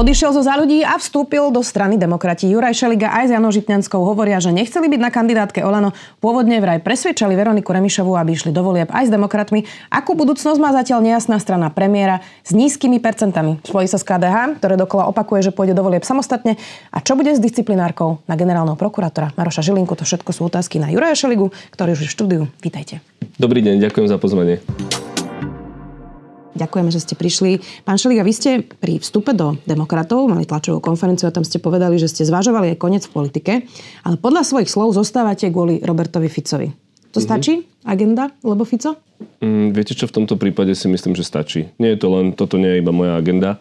Odišiel zo za ľudí a vstúpil do strany demokrati. Juraj Šeliga aj s Janou Žitňanskou hovoria, že nechceli byť na kandidátke Olano. Pôvodne vraj presvedčali Veroniku Remišovú, aby išli do volieb aj s demokratmi. Akú budúcnosť má zatiaľ nejasná strana premiéra s nízkymi percentami. Spojí sa s KDH, ktoré dokola opakuje, že pôjde do volieb samostatne. A čo bude s disciplinárkou na generálneho prokurátora Maroša Žilinku? To všetko sú otázky na Juraja Šeligu, ktorý už je v štúdiu. Vítajte. Dobrý deň, ďakujem za pozvanie. Ďakujeme, že ste prišli. Pán Šeliga, vy ste pri vstupe do demokratov mali tlačovú konferenciu a tam ste povedali, že ste zvažovali aj koniec v politike, ale podľa svojich slov zostávate kvôli Robertovi Ficovi. To mm-hmm. stačí? Agenda, lebo Fico? Mm, viete čo, v tomto prípade si myslím, že stačí. Nie je to len, toto nie je iba moja agenda.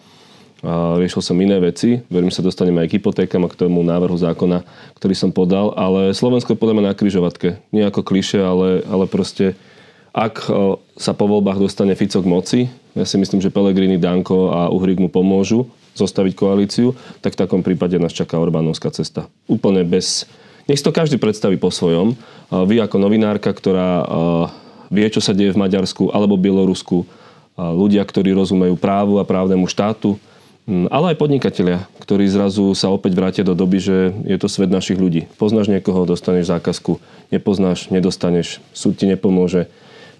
A riešil som iné veci. Verím, sa dostaneme aj k hypotékam a k tomu návrhu zákona, ktorý som podal. Ale Slovensko je podľa mňa na kryžovatke. Nie ako kliše, ale, ale proste ak sa po voľbách dostane Fico k moci, ja si myslím, že Pelegrini, Danko a Uhrik mu pomôžu zostaviť koalíciu, tak v takom prípade nás čaká Orbánovská cesta. Úplne bez... Nech to každý predstaví po svojom. Vy ako novinárka, ktorá vie, čo sa deje v Maďarsku alebo Bielorusku, ľudia, ktorí rozumejú právu a právnemu štátu, ale aj podnikatelia, ktorí zrazu sa opäť vrátia do doby, že je to svet našich ľudí. Poznáš niekoho, dostaneš zákazku, nepoznáš, nedostaneš, súd ti nepomôže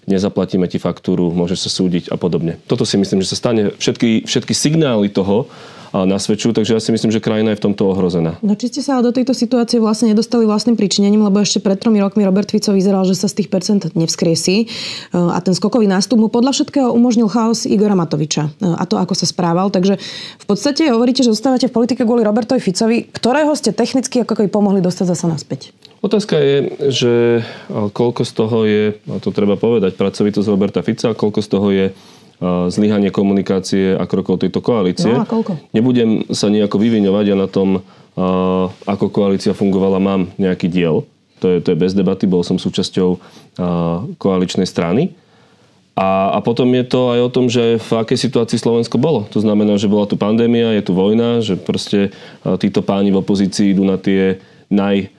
nezaplatíme ti faktúru, môžeš sa súdiť a podobne. Toto si myslím, že sa stane. Všetky, všetky signály toho nasvedčujú, takže ja si myslím, že krajina je v tomto ohrozená. No či ste sa do tejto situácie vlastne nedostali vlastným príčinením, lebo ešte pred tromi rokmi Robert Fico vyzeral, že sa z tých percent nevskriesí a ten skokový nástup mu podľa všetkého umožnil chaos Igora Matoviča a to, ako sa správal. Takže v podstate hovoríte, že zostávate v politike kvôli Robertovi Ficovi, ktorého ste technicky ako pomohli dostať zasa naspäť. Otázka je, že koľko z toho je, a to treba povedať, pracovitosť Roberta Fica, koľko z toho je zlyhanie komunikácie a krokov tejto koalície. No a koľko? Nebudem sa nejako vyviňovať, ja na tom, ako koalícia fungovala, mám nejaký diel. To je, to je bez debaty, bol som súčasťou koaličnej strany. A, a potom je to aj o tom, že v akej situácii Slovensko bolo. To znamená, že bola tu pandémia, je tu vojna, že proste títo páni v opozícii idú na tie naj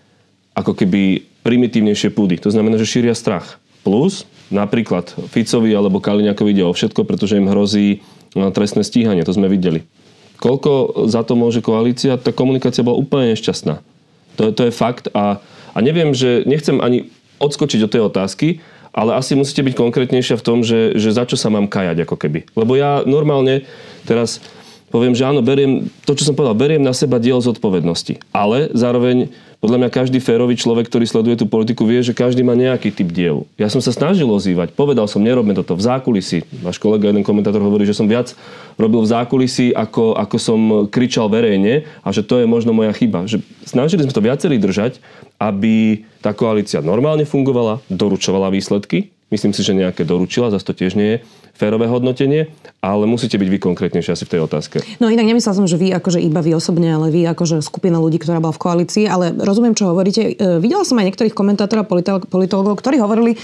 ako keby primitívnejšie púdy. To znamená, že šíria strach. Plus napríklad Ficovi alebo Kaliňakovi ide o všetko, pretože im hrozí no, trestné stíhanie. To sme videli. Koľko za to môže koalícia? Tá komunikácia bola úplne nešťastná. To, to je fakt a, a neviem, že nechcem ani odskočiť od tej otázky, ale asi musíte byť konkrétnejšia v tom, že, že za čo sa mám kajať ako keby. Lebo ja normálne teraz poviem, že áno, beriem, to, čo som povedal, beriem na seba diel zodpovednosti. Ale zároveň podľa mňa každý férový človek, ktorý sleduje tú politiku, vie, že každý má nejaký typ dielu. Ja som sa snažil ozývať, povedal som, nerobme toto v zákulisí. Váš kolega, jeden komentátor hovorí, že som viac robil v zákulisí, ako, ako som kričal verejne a že to je možno moja chyba. Že snažili sme to viacerí držať, aby tá koalícia normálne fungovala, doručovala výsledky, Myslím si, že nejaké doručila, zase to tiež nie je férové hodnotenie, ale musíte byť vy konkrétnejšie asi v tej otázke. No inak nemyslel som, že vy akože iba vy osobne, ale vy akože skupina ľudí, ktorá bola v koalícii, ale rozumiem, čo hovoríte. E, videla som aj niektorých komentátorov politologov, ktorí hovorili,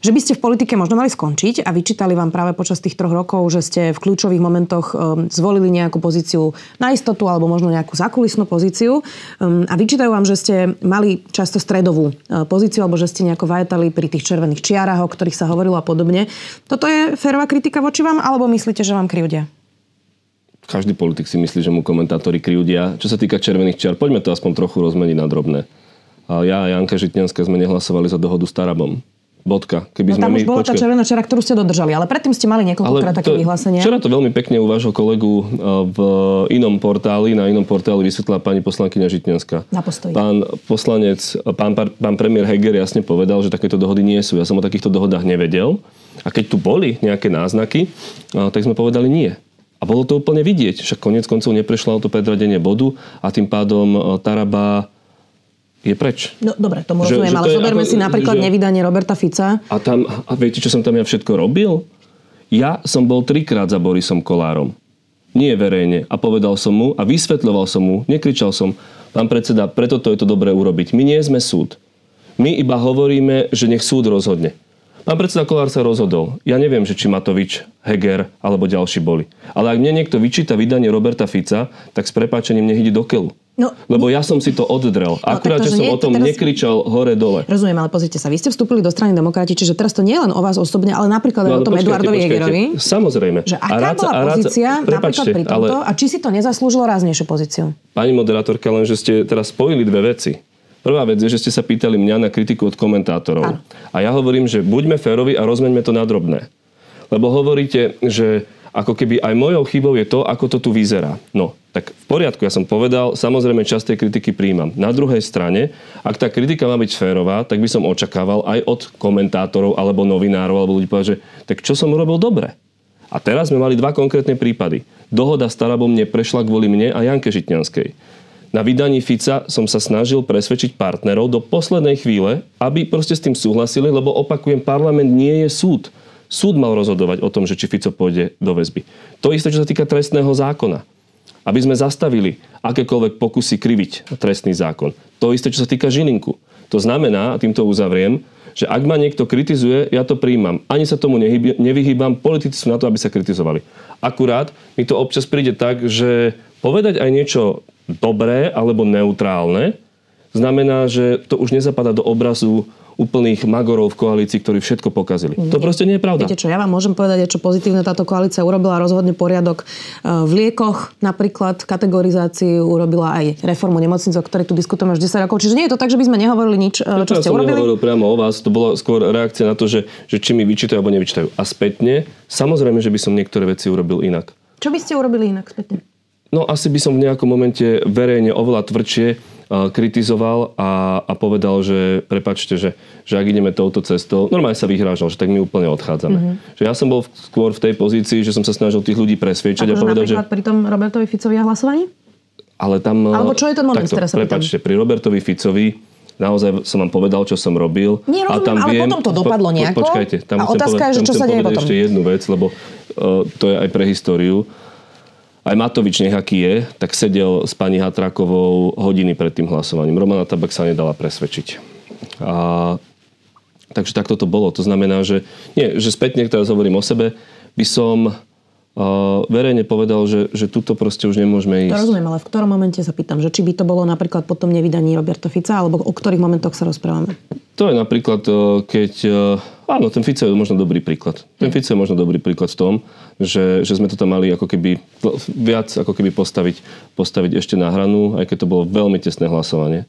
že by ste v politike možno mali skončiť a vyčítali vám práve počas tých troch rokov, že ste v kľúčových momentoch um, zvolili nejakú pozíciu na istotu alebo možno nejakú zakulisnú pozíciu um, a vyčítajú vám, že ste mali často stredovú uh, pozíciu alebo že ste nejako vajetali pri tých červených čiarach, o ktorých sa hovorilo a podobne. Toto je férová kritika voči vám alebo myslíte, že vám krivdia? Každý politik si myslí, že mu komentátori krivdia. Čo sa týka červených čiar, poďme to aspoň trochu rozmeniť na drobné. Ja a Janka Žitňanská sme nehlasovali za dohodu s Tarabom. Bodka. Keby no, tam sme už my, bola počkaj. tá červená čera, ktorú ste dodržali, ale predtým ste mali niekoľkokrát také vyhlásenia. Včera to veľmi pekne u vášho kolegu e, v inom portáli, na inom portáli vysvetlila pani poslankyňa Žitňanská. Na postoji. Pán poslanec, pán, pán premiér Heger jasne povedal, že takéto dohody nie sú. Ja som o takýchto dohodách nevedel. A keď tu boli nejaké náznaky, e, tak sme povedali nie. A bolo to úplne vidieť. Však konec koncov neprešlo to predradenie bodu a tým pádom Taraba je preč. No dobre, tomu že, rozumiem, ale zoberme ako, si napríklad že, nevydanie Roberta Fica. A, tam, a viete, čo som tam ja všetko robil? Ja som bol trikrát za Borisom Kolárom. Nie verejne. A povedal som mu a vysvetľoval som mu, nekričal som, pán predseda, preto to je to dobré urobiť. My nie sme súd. My iba hovoríme, že nech súd rozhodne. Pán predseda Kolár sa rozhodol. Ja neviem, že či Matovič, Heger alebo ďalší boli. Ale ak mne niekto vyčíta vydanie Roberta Fica, tak s prepáčením nech ide do keľu. No, Lebo ja som si to oddrel. No, Akurát, že som nie, o tom teraz... nekričal hore-dole. Rozumiem, ale pozrite sa, vy ste vstúpili do strany demokrati, čiže teraz to nie len o vás osobne, ale napríklad no, aj o tom Eduardovi Hegerovi. Samozrejme. Že aká rád, bola rád, pozícia prepačte, napríklad pri tomto ale... a či si to nezaslúžilo ráznejšiu pozíciu? Pani moderátorka, len že ste teraz spojili dve veci. Prvá vec je, že ste sa pýtali mňa na kritiku od komentátorov. Ano. A ja hovorím, že buďme férovi a rozmeňme to na drobné. Lebo hovoríte, že ako keby aj mojou chybou je to, ako to tu vyzerá. No, tak v poriadku, ja som povedal, samozrejme časť tej kritiky príjmam. Na druhej strane, ak tá kritika má byť férová, tak by som očakával aj od komentátorov alebo novinárov alebo ľudí povedať, že tak čo som urobil dobre. A teraz sme mali dva konkrétne prípady. Dohoda s Tarabom neprešla kvôli mne a Janke Žitňanskej. Na vydaní Fica som sa snažil presvedčiť partnerov do poslednej chvíle, aby proste s tým súhlasili, lebo opakujem, parlament nie je súd. Súd mal rozhodovať o tom, že či Fico pôjde do väzby. To isté, čo sa týka trestného zákona. Aby sme zastavili akékoľvek pokusy kriviť trestný zákon. To isté, čo sa týka Žilinku. To znamená, a týmto uzavriem, že ak ma niekto kritizuje, ja to príjmam. Ani sa tomu nevyhýbam, politici sú na to, aby sa kritizovali. Akurát mi to občas príde tak, že povedať aj niečo dobré alebo neutrálne znamená, že to už nezapadá do obrazu úplných magorov v koalícii, ktorí všetko pokazili. Nie. To proste nie je pravda. Viete čo, ja vám môžem povedať, čo pozitívne táto koalícia urobila rozhodne poriadok e, v liekoch, napríklad kategorizáciu urobila aj reformu nemocnic, o ktorej tu diskutujeme už 10 rokov. Čiže nie je to tak, že by sme nehovorili nič, e, čo ste som urobili. nehovoril priamo o vás, to bola skôr reakcia na to, že, že či mi vyčítajú alebo nevyčítajú. A spätne, samozrejme, že by som niektoré veci urobil inak. Čo by ste urobili inak spätne? No asi by som v nejakom momente verejne oveľa tvrdšie kritizoval a, a povedal, že prepačte, že, že ak ideme touto cestou, normálne sa vyhrážal, že tak my úplne odchádzame. Mm-hmm. Že ja som bol skôr v tej pozícii, že som sa snažil tých ľudí presviečať a, a povedal, že... pri tom Robertovi Ficovi a hlasovaní? Ale tam... Alebo čo je ten moment, takto, teraz sa prepačte, pri Robertovi Ficovi naozaj som vám povedal, čo som robil. Nie, rozumiem, a tam ale viem, potom to dopadlo nejako. Po, počkajte, tam a otázka povedať, je, že čo sa deje potom. ešte jednu vec, lebo uh, to je aj pre históriu aj Matovič nech aký je, tak sedel s pani Hatrakovou hodiny pred tým hlasovaním. Romana Tabak sa nedala presvedčiť. A, takže takto to bolo. To znamená, že, nie, že späť teraz hovorím o sebe, by som uh, verejne povedal, že, že tuto proste už nemôžeme ísť. To rozumiem, ale v ktorom momente sa pýtam, že či by to bolo napríklad po tom nevydaní Roberta Fica, alebo o ktorých momentoch sa rozprávame? To je napríklad, keď... Áno, ten Fico je možno dobrý príklad. Ten Fico je možno dobrý príklad v tom, že, že sme to tam mali ako keby viac ako keby postaviť, postaviť ešte na hranu, aj keď to bolo veľmi tesné hlasovanie.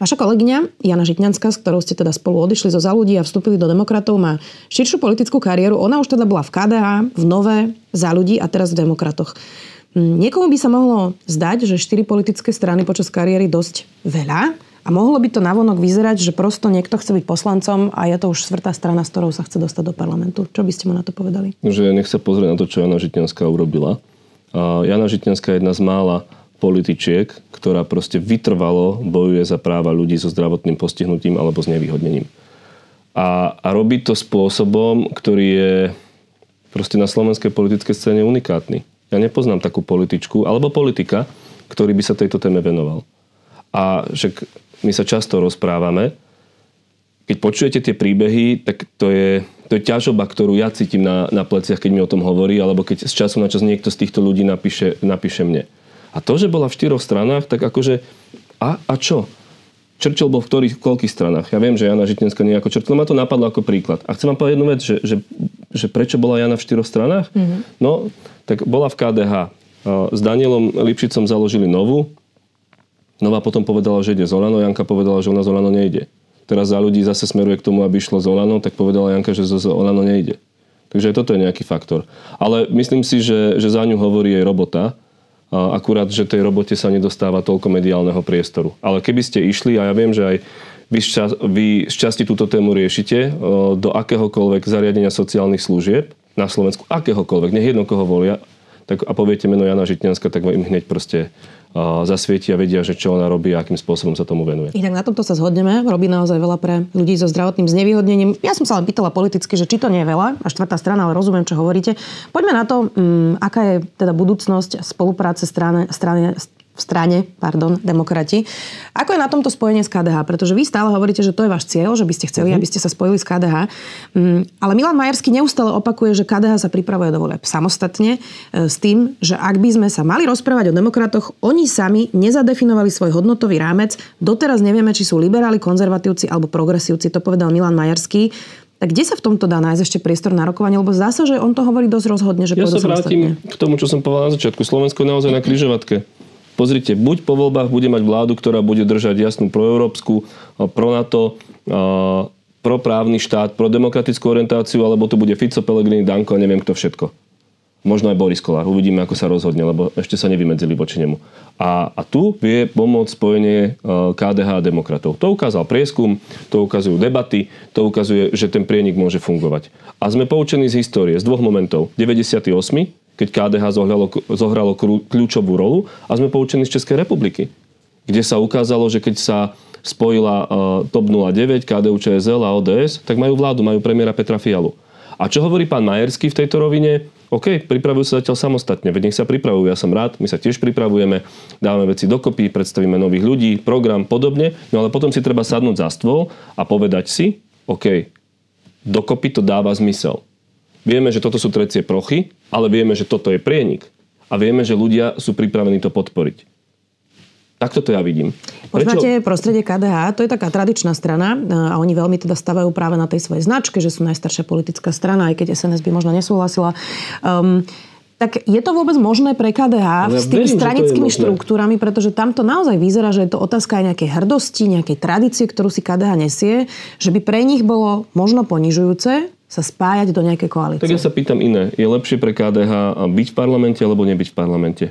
Vaša kolegyňa Jana Žitňanská, s ktorou ste teda spolu odišli zo za ľudí a vstúpili do demokratov, má širšiu politickú kariéru. Ona už teda bola v KDH, v Nové, za ľudí a teraz v demokratoch. Hm, niekomu by sa mohlo zdať, že štyri politické strany počas kariéry dosť veľa, a mohlo by to navonok vyzerať, že prosto niekto chce byť poslancom a je to už štvrtá strana, s ktorou sa chce dostať do parlamentu. Čo by ste mu na to povedali? Že nech sa pozrie na to, čo Jana Žitňanská urobila. Jana Žitňanská je jedna z mála političiek, ktorá proste vytrvalo bojuje za práva ľudí so zdravotným postihnutím alebo s nevýhodnením. A, a robí to spôsobom, ktorý je proste na slovenskej politickej scéne unikátny. Ja nepoznám takú političku alebo politika, ktorý by sa tejto téme venoval. A však my sa často rozprávame. Keď počujete tie príbehy, tak to je, to je ťažoba, ktorú ja cítim na, na pleciach, keď mi o tom hovorí, alebo keď z času na čas niekto z týchto ľudí napíše, napíše mne. A to, že bola v štyroch stranách, tak akože a, a čo? Čerčil bol v ktorých, koľkých stranách? Ja viem, že Jana Žitenská nejako Čerčil, ma to napadlo ako príklad. A chcem vám povedať jednu vec, že, že, že prečo bola Jana v štyroch stranách? Mm-hmm. No, tak bola v KDH. S Danielom Lipšicom založili novú, Nová potom povedala, že ide Zolano, Janka povedala, že ona Zolano nejde. Teraz za ľudí zase smeruje k tomu, aby išlo Zolano, tak povedala Janka, že Zolano nejde. Takže toto je nejaký faktor. Ale myslím si, že, že za ňu hovorí jej robota, akurát, že tej robote sa nedostáva toľko mediálneho priestoru. Ale keby ste išli, a ja viem, že aj vy, šťa, vy z časti túto tému riešite, do akéhokoľvek zariadenia sociálnych služieb na Slovensku, akéhokoľvek, nech jedno koho volia, tak a poviete meno Jana Žitňanska, tak im hneď proste zasvieti a vedia, že čo ona robí a akým spôsobom sa tomu venuje. Inak na tomto sa zhodneme. Robí naozaj veľa pre ľudí so zdravotným znevýhodnením. Ja som sa len pýtala politicky, že či to nie je veľa, a štvrtá strana, ale rozumiem, čo hovoríte. Poďme na to, um, aká je teda budúcnosť spolupráce strany, strany v strane, pardon, demokrati. Ako je na tomto spojenie s KDH? Pretože vy stále hovoríte, že to je váš cieľ, že by ste chceli, uh-huh. aby ste sa spojili s KDH. Mm, ale Milan Majerský neustále opakuje, že KDH sa pripravuje do volieb samostatne e, s tým, že ak by sme sa mali rozprávať o demokratoch, oni sami nezadefinovali svoj hodnotový rámec. Doteraz nevieme, či sú liberáli, konzervatívci alebo progresívci. To povedal Milan Majerský. Tak kde sa v tomto dá nájsť ešte priestor na rokovanie? Lebo zdá sa, že on to hovorí dosť rozhodne, že Ja sa vrátim k tomu, čo som povedal na začiatku. Slovensko je naozaj na križovatke. Pozrite, buď po voľbách bude mať vládu, ktorá bude držať jasnú proeurópsku, pro NATO, pro právny štát, pro demokratickú orientáciu, alebo to bude Fico, Pellegrini, Danko a neviem kto všetko. Možno aj Boris Kolár. Uvidíme, ako sa rozhodne, lebo ešte sa nevymedzili voči nemu. A, a tu vie pomôcť spojenie KDH a demokratov. To ukázal prieskum, to ukazujú debaty, to ukazuje, že ten prienik môže fungovať. A sme poučení z histórie, z dvoch momentov. 98 keď KDH zohralo, zohralo kľúčovú rolu a sme poučení z Českej republiky, kde sa ukázalo, že keď sa spojila uh, TOP 09, KDU, ČSL a ODS, tak majú vládu, majú premiéra Petra Fialu. A čo hovorí pán Majerský v tejto rovine? OK, pripravujú sa zatiaľ samostatne, veď nech sa pripravujú, ja som rád, my sa tiež pripravujeme, dávame veci dokopy, predstavíme nových ľudí, program, podobne, no ale potom si treba sadnúť za stôl a povedať si, OK, dokopy to dáva zmysel. Vieme, že toto sú trecie prochy, ale vieme, že toto je prienik. A vieme, že ľudia sú pripravení to podporiť. Takto to ja vidím. Poznáte prostredie KDH, to je taká tradičná strana a oni veľmi teda stavajú práve na tej svojej značke, že sú najstaršia politická strana, aj keď SNS by možno nesúhlasila. Um, tak je to vôbec možné pre KDH ja s tými verím, stranickými štruktúrami, pretože tam to naozaj vyzerá, že je to otázka aj nejakej hrdosti, nejakej tradície, ktorú si KDH nesie, že by pre nich bolo možno ponižujúce sa spájať do nejakej koalície. Tak ja sa pýtam iné. Je lepšie pre KDH byť v parlamente alebo nebyť v parlamente?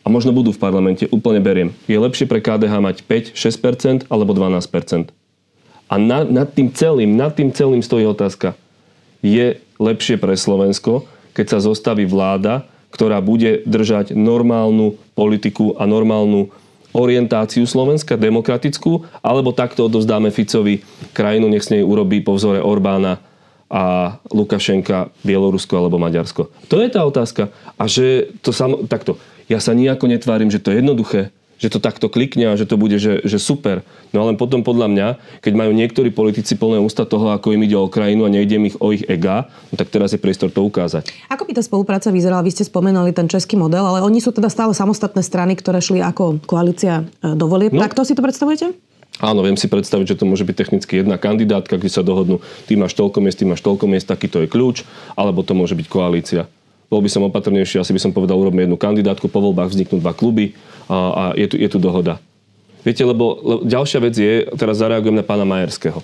A možno budú v parlamente, úplne beriem. Je lepšie pre KDH mať 5, 6% alebo 12%. A na, nad tým celým, nad tým celým stojí otázka. Je lepšie pre Slovensko, keď sa zostaví vláda, ktorá bude držať normálnu politiku a normálnu orientáciu Slovenska, demokratickú, alebo takto odovzdáme Ficovi krajinu, nech s nej urobí po vzore Orbána a Lukašenka Bielorusko alebo Maďarsko. To je tá otázka. A že to samo, takto, ja sa nejako netvárim, že to je jednoduché, že to takto klikne a že to bude, že, že super. No ale potom podľa mňa, keď majú niektorí politici plné ústa toho, ako im ide o krajinu a nejde im ich o ich ega, no tak teraz je priestor to ukázať. Ako by tá spolupráca vyzerala? Vy ste spomenuli ten český model, ale oni sú teda stále samostatné strany, ktoré šli ako koalícia e, do volieb. No. to si to predstavujete? Áno, viem si predstaviť, že to môže byť technicky jedna kandidátka, kde sa dohodnú, ty máš toľko miest, ty máš toľko miest, takýto je kľúč, alebo to môže byť koalícia. Bol by som opatrnejší, asi by som povedal, urobme jednu kandidátku, po voľbách vzniknú dva kluby a, a je, tu, je tu dohoda. Viete, lebo, lebo ďalšia vec je, teraz zareagujem na pána Majerského.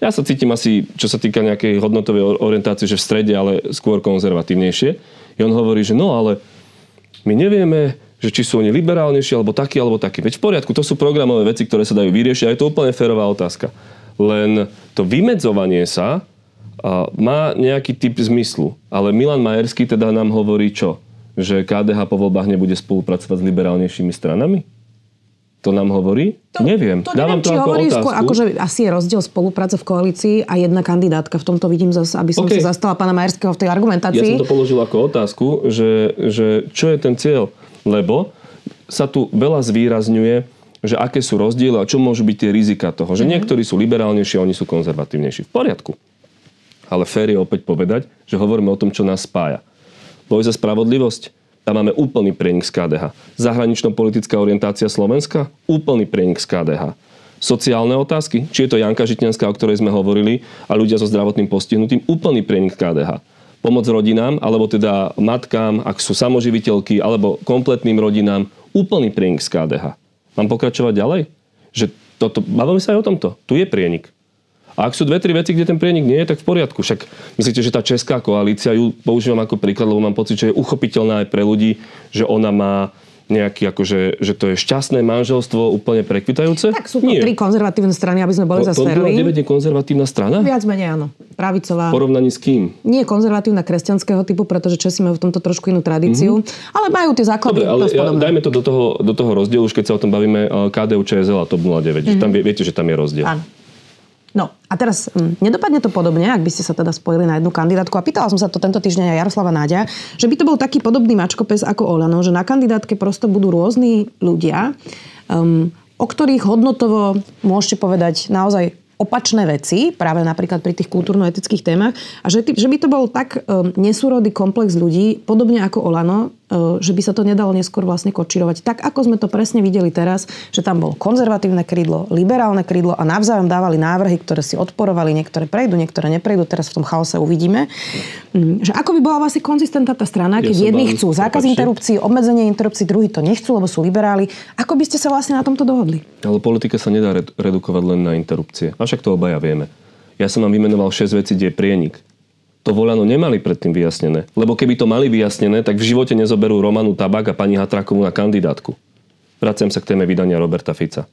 Ja sa cítim asi, čo sa týka nejakej hodnotovej orientácie, že v strede, ale skôr konzervatívnejšie. I on hovorí, že no ale my nevieme, že či sú oni liberálnejší, alebo takí, alebo takí. Veď v poriadku, to sú programové veci, ktoré sa dajú vyriešiť a je to úplne férová otázka. Len to vymedzovanie sa a, má nejaký typ zmyslu. Ale Milan Majerský teda nám hovorí čo? Že KDH po voľbách nebude spolupracovať s liberálnejšími stranami? To nám hovorí? To, neviem. To Dávam neviem, to či ako hovorí otázku. skôr, akože asi je rozdiel spolupráca v koalícii a jedna kandidátka. V tomto vidím zase, aby som okay. sa zastala pána Majerského v tej argumentácii. Ja som to položil ako otázku, že, že čo je ten cieľ? Lebo sa tu veľa zvýrazňuje, že aké sú rozdiely a čo môžu byť tie rizika toho. Že mm-hmm. niektorí sú liberálnejší a oni sú konzervatívnejší. V poriadku. Ale fér je opäť povedať, že hovoríme o tom, čo nás spája. Boj za spravodlivosť, tam máme úplný prienik z KDH. Zahranično-politická orientácia Slovenska, úplný prienik z KDH. Sociálne otázky, či je to Janka Žitňanská, o ktorej sme hovorili, a ľudia so zdravotným postihnutím, úplný prienik KDH pomoc rodinám, alebo teda matkám, ak sú samoživiteľky, alebo kompletným rodinám, úplný prienik z KDH. Mám pokračovať ďalej? Že toto, bavíme sa aj o tomto. Tu je prienik. A ak sú dve, tri veci, kde ten prienik nie je, tak v poriadku. Však myslíte, že tá česká koalícia, ju používam ako príklad, lebo mám pocit, že je uchopiteľná aj pre ľudí, že ona má nejaký, akože, že to je šťastné manželstvo úplne prekvitajúce? Tak sú to Nie. tri konzervatívne strany, aby sme boli za sférovi. 9 je konzervatívna strana? Viac menej áno. Pravicová. Porovnaní s kým? Nie konzervatívna kresťanského typu, pretože Česi majú v tomto trošku inú tradíciu, mm-hmm. ale majú tie základy. Dobre, ale ja, dajme to do toho, do toho rozdielu, už keď sa o tom bavíme, KDU, ČSL a TOP 09. Mm-hmm. Že tam, viete, že tam je rozdiel. Áno. No a teraz hm, nedopadne to podobne, ak by ste sa teda spojili na jednu kandidátku. A pýtala som sa to tento týždeň aj Jaroslava Náďa, že by to bol taký podobný mačkopes ako Olano, že na kandidátke prosto budú rôzni ľudia, um, o ktorých hodnotovo môžete povedať naozaj opačné veci, práve napríklad pri tých kultúrno-etických témach, a že, že by to bol tak um, nesúrodý komplex ľudí, podobne ako Olano, že by sa to nedalo neskôr vlastne kočirovať. Tak, ako sme to presne videli teraz, že tam bolo konzervatívne krídlo, liberálne krídlo a navzájom dávali návrhy, ktoré si odporovali, niektoré prejdú, niektoré neprejdú, teraz v tom chaose uvidíme. Um, že ako by bola vlastne konzistentná tá strana, keď ja jedni chcú zákaz interrupcií, obmedzenie interrupcií, druhí to nechcú, lebo sú liberáli. Ako by ste sa vlastne na tomto dohodli? Ale politika sa nedá redukovať len na interrupcie však to obaja vieme. Ja som vám vymenoval 6 vecí, kde je prienik. To Voľano nemali predtým vyjasnené. Lebo keby to mali vyjasnené, tak v živote nezoberú Romanu Tabak a pani Hatrakovú na kandidátku. Vraciam sa k téme vydania Roberta Fica.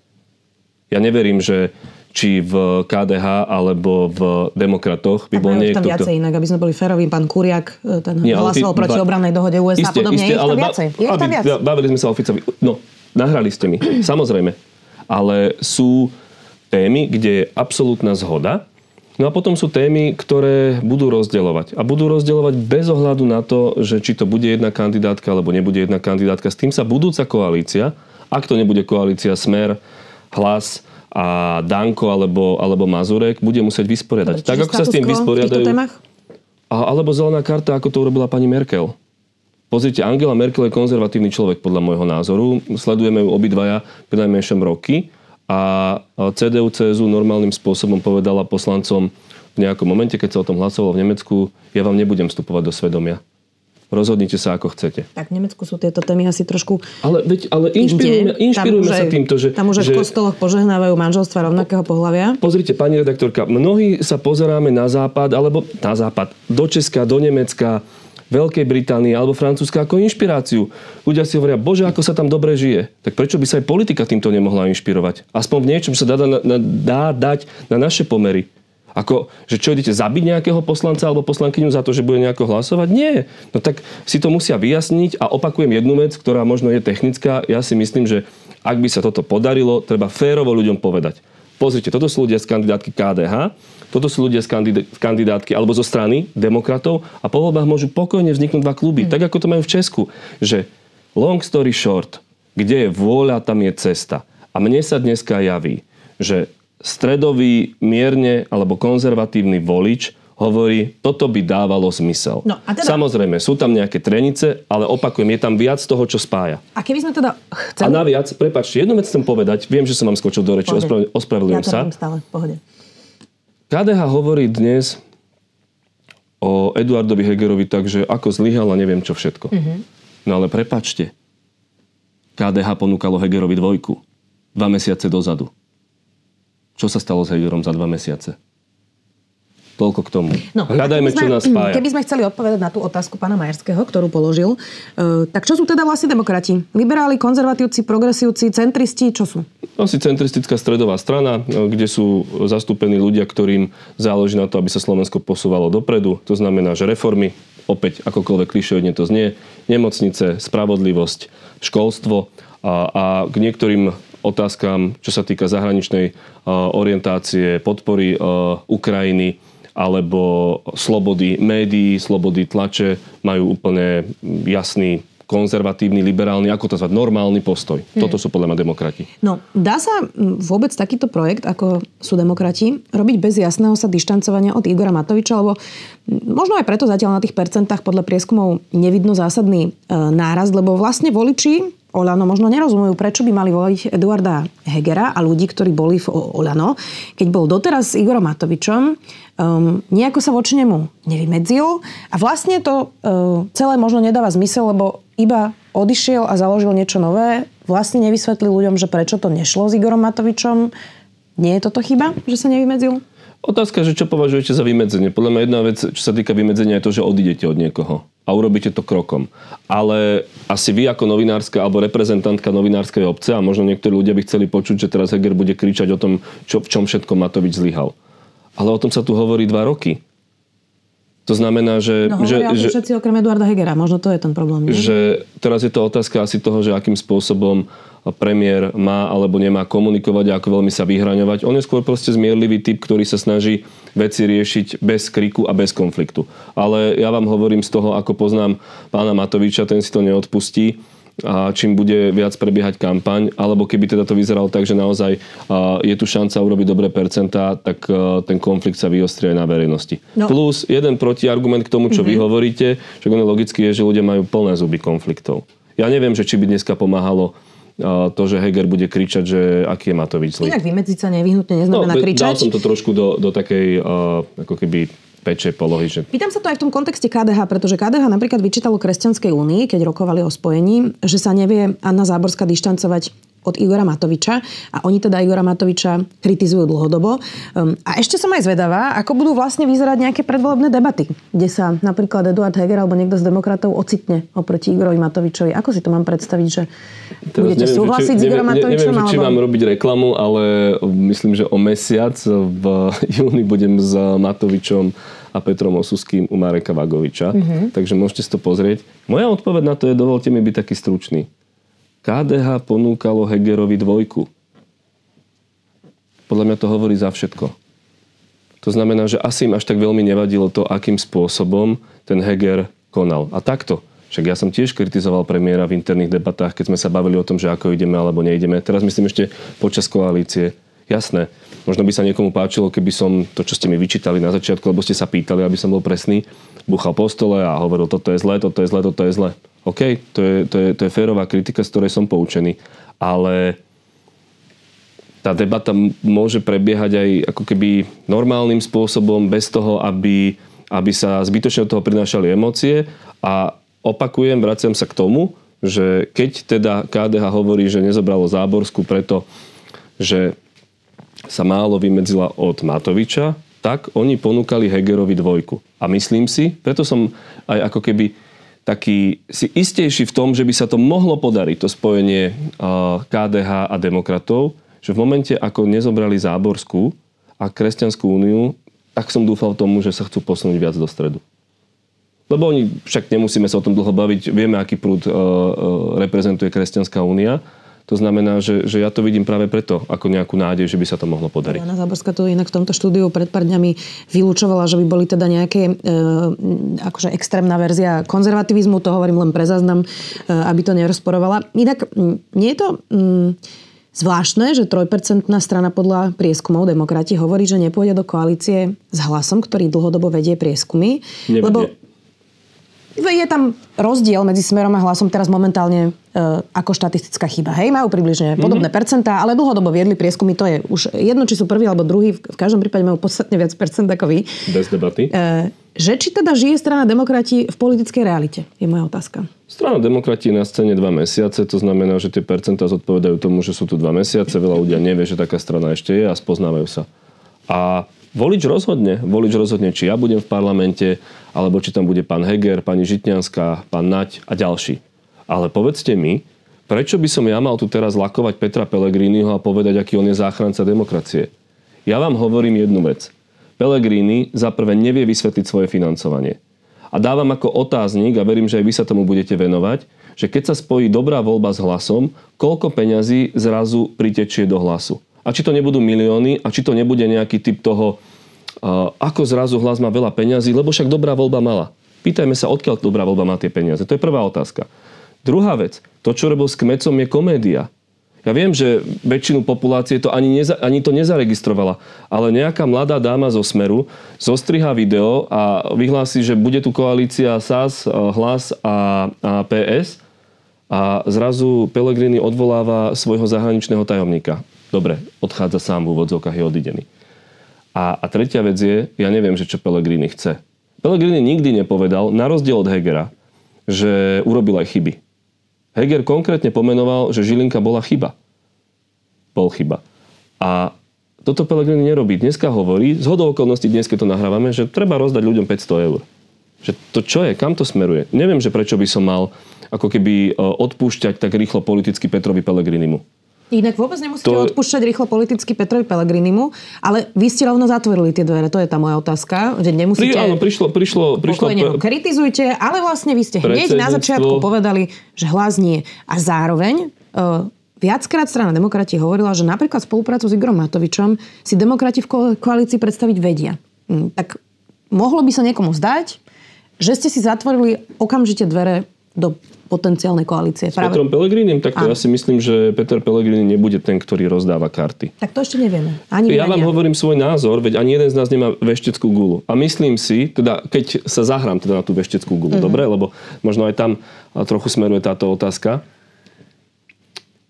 Ja neverím, že či v KDH alebo v demokratoch by bol niekto... tam viacej inak, aby sme boli férovi. Pán Kuriak, e, ten Nie, hlasoval ty, proti ba... obrannej dohode USA iste, podobne. Iste, je ale tam viacej. Je tam viac. Bavili sme sa o Ficovi. No, nahrali ste mi. Samozrejme. Ale sú témy, kde je absolútna zhoda. No a potom sú témy, ktoré budú rozdeľovať. A budú rozdeľovať bez ohľadu na to, že či to bude jedna kandidátka alebo nebude jedna kandidátka. S tým sa budúca koalícia, ak to nebude koalícia Smer, Hlas a Danko alebo, alebo Mazurek, bude musieť vysporiadať. Čiže tak ako sa s tým vysporiadajú... A, alebo zelená karta, ako to urobila pani Merkel. Pozrite, Angela Merkel je konzervatívny človek podľa môjho názoru. Sledujeme ju obidvaja pri najmenšom roky a CDU, CSU normálnym spôsobom povedala poslancom v nejakom momente, keď sa o tom hlasovalo v Nemecku, ja vám nebudem vstupovať do svedomia. Rozhodnite sa, ako chcete. Tak v Nemecku sú tieto témy asi trošku Ale, veď, ale inšpirujeme, inšpirujeme sa týmto, že... Tam už že, v kostoloch požehnávajú manželstva rovnakého pohľavia. Pozrite, pani redaktorka, mnohí sa pozeráme na západ, alebo na západ, do Česka, do Nemecka, Veľkej Británie alebo Francúzska ako inšpiráciu. Ľudia si hovoria, bože, ako sa tam dobre žije. Tak prečo by sa aj politika týmto nemohla inšpirovať? Aspoň v niečom sa dá, dá, dá dať na naše pomery. Ako, že čo idete zabiť nejakého poslanca alebo poslankyňu za to, že bude nejako hlasovať? Nie. No tak si to musia vyjasniť a opakujem jednu vec, ktorá možno je technická. Ja si myslím, že ak by sa toto podarilo, treba férovo ľuďom povedať. Pozrite, toto sú ľudia z kandidátky KDH, toto sú ľudia z kandidátky alebo zo strany demokratov a po voľbách môžu pokojne vzniknúť dva kluby. Hmm. Tak ako to majú v Česku. Že long story short, kde je vôľa, tam je cesta. A mne sa dneska javí, že stredový, mierne alebo konzervatívny volič hovorí, toto by dávalo zmysel. No, a teda... Samozrejme, sú tam nejaké trenice, ale opakujem, je tam viac toho, čo spája. A keby sme teda chceli... A naviac, prepáčte, jednu vec chcem povedať, viem, že som vám skočil do reči, ospravedlňujem ja sa. stále, pohode. KDH hovorí dnes o Eduardovi Hegerovi tak, že ako zlyhal a neviem čo všetko. Mm-hmm. No ale prepačte. KDH ponúkalo Hegerovi dvojku. Dva mesiace dozadu. Čo sa stalo s Hegerom za dva mesiace? Toľko k tomu. No, Hľadajme, sme, čo nás spája. Keby sme chceli odpovedať na tú otázku pána Majerského, ktorú položil, uh, tak čo sú teda vlastne demokrati? Liberáli, konzervatívci, progresívci, centristi, čo sú? Asi centristická stredová strana, e, kde sú zastúpení ľudia, ktorým záleží na to, aby sa Slovensko posúvalo dopredu. To znamená, že reformy, opäť akokoľvek klišovedne to znie, nemocnice, spravodlivosť, školstvo a, a k niektorým otázkam, čo sa týka zahraničnej uh, orientácie, podpory uh, Ukrajiny, alebo slobody médií, slobody tlače majú úplne jasný konzervatívny, liberálny, ako to zvať, normálny postoj. Hmm. Toto sú podľa mňa demokrati. No, dá sa vôbec takýto projekt, ako sú demokrati, robiť bez jasného sa dištancovania od Igora Matoviča, lebo možno aj preto zatiaľ na tých percentách podľa prieskumov nevidno zásadný e, nárast, lebo vlastne voliči Olano možno nerozumujú, prečo by mali voliť Eduarda Hegera a ľudí, ktorí boli v Olano, keď bol doteraz s Igorom Matovičom, um, nejako sa voči nemu nevymedzil a vlastne to uh, celé možno nedáva zmysel, lebo iba odišiel a založil niečo nové, vlastne nevysvetlil ľuďom, že prečo to nešlo s Igorom Matovičom. Nie je toto chyba, že sa nevymedzil? Otázka, že čo považujete za vymedzenie. Podľa mňa jedna vec, čo sa týka vymedzenia, je to, že odídete od niekoho a urobíte to krokom. Ale asi vy ako novinárska alebo reprezentantka novinárskej obce a možno niektorí ľudia by chceli počuť, že teraz Heger bude kričať o tom, čo, v čom všetko Matovič zlyhal. Ale o tom sa tu hovorí dva roky. To znamená, že... No že, že, všetci okrem Eduarda Hegera, možno to je ten problém. Nie? Že teraz je to otázka asi toho, že akým spôsobom premiér má alebo nemá komunikovať a ako veľmi sa vyhraňovať. On je skôr proste zmierlivý typ, ktorý sa snaží veci riešiť bez kriku a bez konfliktu. Ale ja vám hovorím z toho, ako poznám pána Matoviča, ten si to neodpustí a čím bude viac prebiehať kampaň, alebo keby teda to vyzeralo tak, že naozaj je tu šanca urobiť dobré percentá, tak ten konflikt sa vyostrie aj na verejnosti. No. Plus jeden protiargument k tomu, čo mm-hmm. vy hovoríte, že ono logicky je, že ľudia majú plné zuby konfliktov. Ja neviem, že či by dneska pomáhalo to, že Heger bude kričať, že aký je Matovič zlý. Inak vymedziť sa nevyhnutne neznamená no, kričať. Dal som to trošku do, do takej uh, ako keby pečej polohy. Že... Pýtam sa to aj v tom kontexte KDH, pretože KDH napríklad vyčítalo Kresťanskej únii, keď rokovali o spojení, že sa nevie Anna Záborská dištancovať od Igora Matoviča a oni teda Igora Matoviča kritizujú dlhodobo. Um, a ešte som aj zvedavá, ako budú vlastne vyzerať nejaké predvolebné debaty, kde sa napríklad Eduard Heger alebo niekto z demokratov ocitne oproti Igorovi Matovičovi. Ako si to mám predstaviť, že Teraz budete neviem, súhlasiť či, s Igorom Matovičom? Neviem, alebo... či mám robiť reklamu, ale myslím, že o mesiac v júni budem s Matovičom a Petrom Osuským u Mareka Vagoviča. Mm-hmm. Takže môžete si to pozrieť. Moja odpoveď na to je, dovolte mi byť taký stručný. KDH ponúkalo Hegerovi dvojku. Podľa mňa to hovorí za všetko. To znamená, že asi im až tak veľmi nevadilo to, akým spôsobom ten Heger konal. A takto. Však ja som tiež kritizoval premiéra v interných debatách, keď sme sa bavili o tom, že ako ideme alebo neideme. Teraz myslím ešte počas koalície. Jasné, možno by sa niekomu páčilo, keby som to, čo ste mi vyčítali na začiatku, lebo ste sa pýtali, aby som bol presný, buchal po stole a hovoril, toto je zlé, toto je zlé, toto je zlé. OK, to je, to je, to je férová kritika, z ktorej som poučený. Ale tá debata môže prebiehať aj ako keby normálnym spôsobom, bez toho, aby, aby sa zbytočne od toho prinášali emócie. A opakujem, vraciam sa k tomu, že keď teda KDH hovorí, že nezobralo Záborsku preto, že sa málo vymedzila od Matoviča, tak oni ponúkali Hegerovi dvojku. A myslím si, preto som aj ako keby taký si istejší v tom, že by sa to mohlo podariť, to spojenie KDH a demokratov, že v momente, ako nezobrali Záborskú a Kresťanskú úniu, tak som dúfal tomu, že sa chcú posunúť viac do stredu. Lebo oni, však nemusíme sa o tom dlho baviť, vieme, aký prúd reprezentuje Kresťanská únia to znamená, že, že ja to vidím práve preto, ako nejakú nádej, že by sa to mohlo podariť. Jana Záborská to inak v tomto štúdiu pred pár dňami vylúčovala, že by boli teda nejaké e, akože extrémna verzia konzervativizmu, to hovorím len pre záznam, e, aby to nerozporovala. Inak nie je to... Mm, Zvláštne, že trojpercentná strana podľa prieskumov demokrati hovorí, že nepôjde do koalície s hlasom, ktorý dlhodobo vedie prieskumy. Nevedie. Lebo je tam rozdiel medzi smerom a hlasom teraz momentálne e, ako štatistická chyba. Hej, majú približne mm-hmm. podobné percentá, ale dlhodobo viedli prieskumy, to je už jedno, či sú prvý alebo druhý, v každom prípade majú podstatne viac percent ako vy. Bez debaty. E, že či teda žije strana demokrati v politickej realite, je moja otázka. Strana demokrati na scéne dva mesiace, to znamená, že tie percentá zodpovedajú tomu, že sú tu dva mesiace, veľa ľudia nevie, že taká strana ešte je a spoznávajú sa. A Volič rozhodne. Volič rozhodne, či ja budem v parlamente, alebo či tam bude pán Heger, pani Žitňanská, pán Nať a ďalší. Ale povedzte mi, prečo by som ja mal tu teraz lakovať Petra Pellegriniho a povedať, aký on je záchranca demokracie? Ja vám hovorím jednu vec. Pellegrini za prvé nevie vysvetliť svoje financovanie. A dávam ako otáznik, a verím, že aj vy sa tomu budete venovať, že keď sa spojí dobrá voľba s hlasom, koľko peňazí zrazu pritečie do hlasu a či to nebudú milióny a či to nebude nejaký typ toho, ako zrazu hlas má veľa peňazí, lebo však dobrá voľba mala. Pýtajme sa, odkiaľ dobrá voľba má tie peniaze. To je prvá otázka. Druhá vec, to, čo robil s kmecom, je komédia. Ja viem, že väčšinu populácie to ani, neza, ani to nezaregistrovala, ale nejaká mladá dáma zo Smeru zostriha video a vyhlási, že bude tu koalícia SAS, Hlas a, a PS a zrazu Pelegrini odvoláva svojho zahraničného tajomníka. Dobre, odchádza sám v úvodzovkách, je odidený. A, a tretia vec je, ja neviem, že čo Pellegrini chce. Pellegrini nikdy nepovedal, na rozdiel od Hegera, že urobil aj chyby. Heger konkrétne pomenoval, že Žilinka bola chyba. Bol chyba. A toto Pellegrini nerobí. Dneska hovorí, z hodou okolností dnes, keď to nahrávame, že treba rozdať ľuďom 500 eur. Že to čo je? Kam to smeruje? Neviem, že prečo by som mal ako keby e, odpúšťať tak rýchlo politicky Petrovi Pellegrinimu. Inak vôbec nemusíte to... odpúšťať rýchlo politicky Petrovi Pellegrinimu, ale vy ste rovno zatvorili tie dvere, to je tá moja otázka, že nemusíte... Pri, áno, prišlo, prišlo, prišlo pre... kritizujte, ale vlastne vy ste hneď na začiatku povedali, že hlas nie. A zároveň uh, viackrát strana demokrati hovorila, že napríklad spoluprácu s Igorom Matovičom si demokrati v koalícii predstaviť vedia. Hm, tak mohlo by sa niekomu zdať, že ste si zatvorili okamžite dvere do potenciálnej koalície. S práve... Petrom Pelegrinim? Tak to ja si myslím, že Peter Pellegrini nebude ten, ktorý rozdáva karty. Tak to ešte nevieme. Ani ja vám hovorím svoj názor, veď ani jeden z nás nemá vešteckú gulu. A myslím si, teda keď sa zahrám teda na tú vešteckú gulu, mm-hmm. dobre, lebo možno aj tam trochu smeruje táto otázka.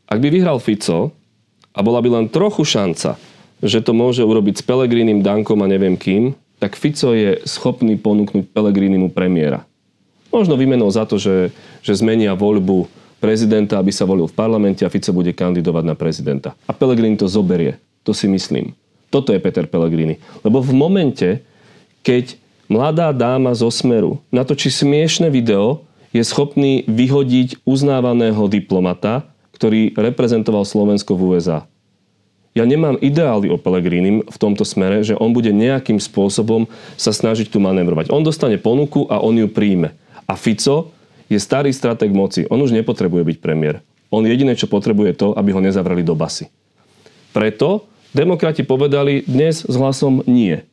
Ak by vyhral Fico a bola by len trochu šanca, že to môže urobiť s Pelegrinim, Dankom a neviem kým, tak Fico je schopný ponúknuť Pelegrinimu premiéra. Možno výmenou za to, že, že zmenia voľbu prezidenta, aby sa volil v parlamente a Fico bude kandidovať na prezidenta. A Pellegrini to zoberie. To si myslím. Toto je Peter Pellegrini. Lebo v momente, keď mladá dáma zo Smeru natočí smiešne video, je schopný vyhodiť uznávaného diplomata, ktorý reprezentoval Slovensko v USA. Ja nemám ideály o Pelegrínim v tomto smere, že on bude nejakým spôsobom sa snažiť tu manevrovať. On dostane ponuku a on ju príjme. A Fico je starý strateg moci. On už nepotrebuje byť premiér. On jediné, čo potrebuje to, aby ho nezavrali do basy. Preto demokrati povedali dnes s hlasom nie.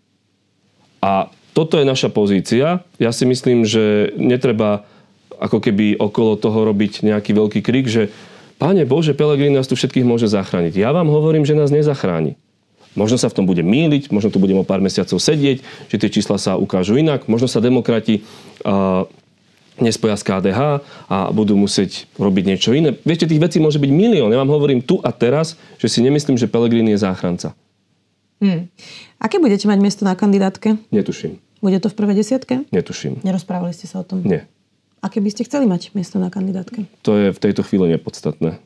A toto je naša pozícia. Ja si myslím, že netreba ako keby okolo toho robiť nejaký veľký krik, že Pane Bože, Pelegrini nás tu všetkých môže zachrániť. Ja vám hovorím, že nás nezachráni. Možno sa v tom bude míliť, možno tu budeme o pár mesiacov sedieť, že tie čísla sa ukážu inak, možno sa demokrati uh, nespoja s KDH a budú musieť robiť niečo iné. Viete, tých vecí môže byť milión. Ja vám hovorím tu a teraz, že si nemyslím, že Pelegrini je záchranca. Hmm. Aké budete mať miesto na kandidátke? Netuším. Bude to v prvej desiatke? Netuším. Nerozprávali ste sa o tom? Nie. Aké by ste chceli mať miesto na kandidátke? To je v tejto chvíli nepodstatné.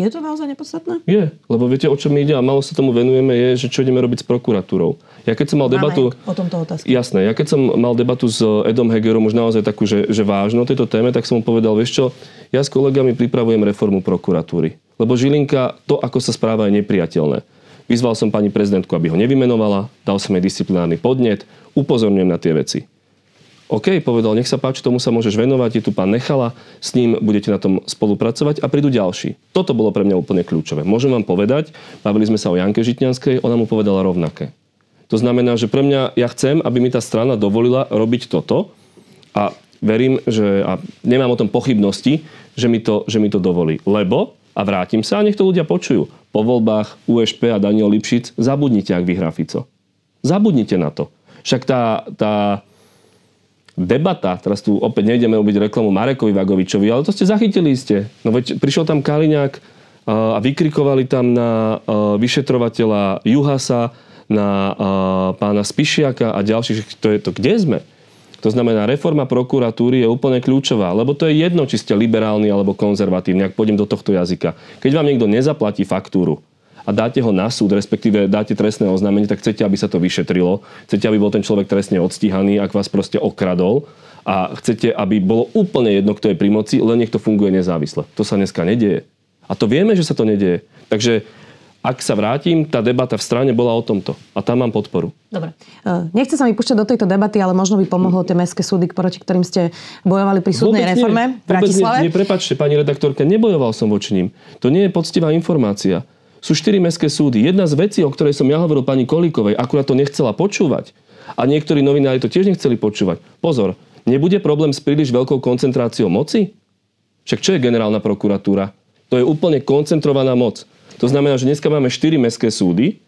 Je to naozaj nepodstatné? Je, lebo viete, o čom ide a malo sa tomu venujeme, je, že čo ideme robiť s prokuratúrou. Ja keď som mal Máme debatu... o tomto otázku. Jasné, ja keď som mal debatu s Edom Hegerom už naozaj takú, že, že vážno tejto téme, tak som mu povedal, vieš čo, ja s kolegami pripravujem reformu prokuratúry. Lebo Žilinka, to, ako sa správa, je nepriateľné. Vyzval som pani prezidentku, aby ho nevymenovala, dal som jej disciplinárny podnet, upozorňujem na tie veci. OK, povedal, nech sa páči, tomu sa môžeš venovať, je tu pán Nechala, s ním budete na tom spolupracovať a prídu ďalší. Toto bolo pre mňa úplne kľúčové. Môžem vám povedať, bavili sme sa o Janke Žitňanskej, ona mu povedala rovnaké. To znamená, že pre mňa, ja chcem, aby mi tá strana dovolila robiť toto a verím, že, a nemám o tom pochybnosti, že mi to, že mi to dovolí. Lebo, a vrátim sa, a nech to ľudia počujú, po voľbách USP a Daniel Lipšic, zabudnite, ak vyhrá Fico. Zabudnite na to. Však tá, tá debata, teraz tu opäť nejdeme ubiť reklamu Marekovi Vagovičovi, ale to ste zachytili ste. No veď prišiel tam Kaliňák a vykrikovali tam na vyšetrovateľa Juhasa, na pána Spišiaka a ďalších, to je to, kde sme? To znamená, reforma prokuratúry je úplne kľúčová, lebo to je jedno, či ste liberálni alebo konzervatívni, ak pôjdem do tohto jazyka. Keď vám niekto nezaplatí faktúru, a dáte ho na súd, respektíve dáte trestné oznámenie, tak chcete, aby sa to vyšetrilo. Chcete, aby bol ten človek trestne odstíhaný, ak vás proste okradol a chcete, aby bolo úplne jedno, kto je pri moci, len nech to funguje nezávisle. To sa dneska nedieje. A to vieme, že sa to nedieje. Takže ak sa vrátim, tá debata v strane bola o tomto. A tam mám podporu. Dobre. E, nechce sa mi púšťať do tejto debaty, ale možno by pomohlo tie mestské súdy, proti ktorým ste bojovali pri súdnej Vôbec reforme nie. v Bratislave. Nie, nie, prepačte, pani redaktorka, nebojoval som voči ním. To nie je poctivá informácia sú štyri mestské súdy. Jedna z vecí, o ktorej som ja hovoril pani Kolíkovej, akurát to nechcela počúvať. A niektorí novinári to tiež nechceli počúvať. Pozor, nebude problém s príliš veľkou koncentráciou moci? Však čo je generálna prokuratúra? To je úplne koncentrovaná moc. To znamená, že dneska máme štyri mestské súdy,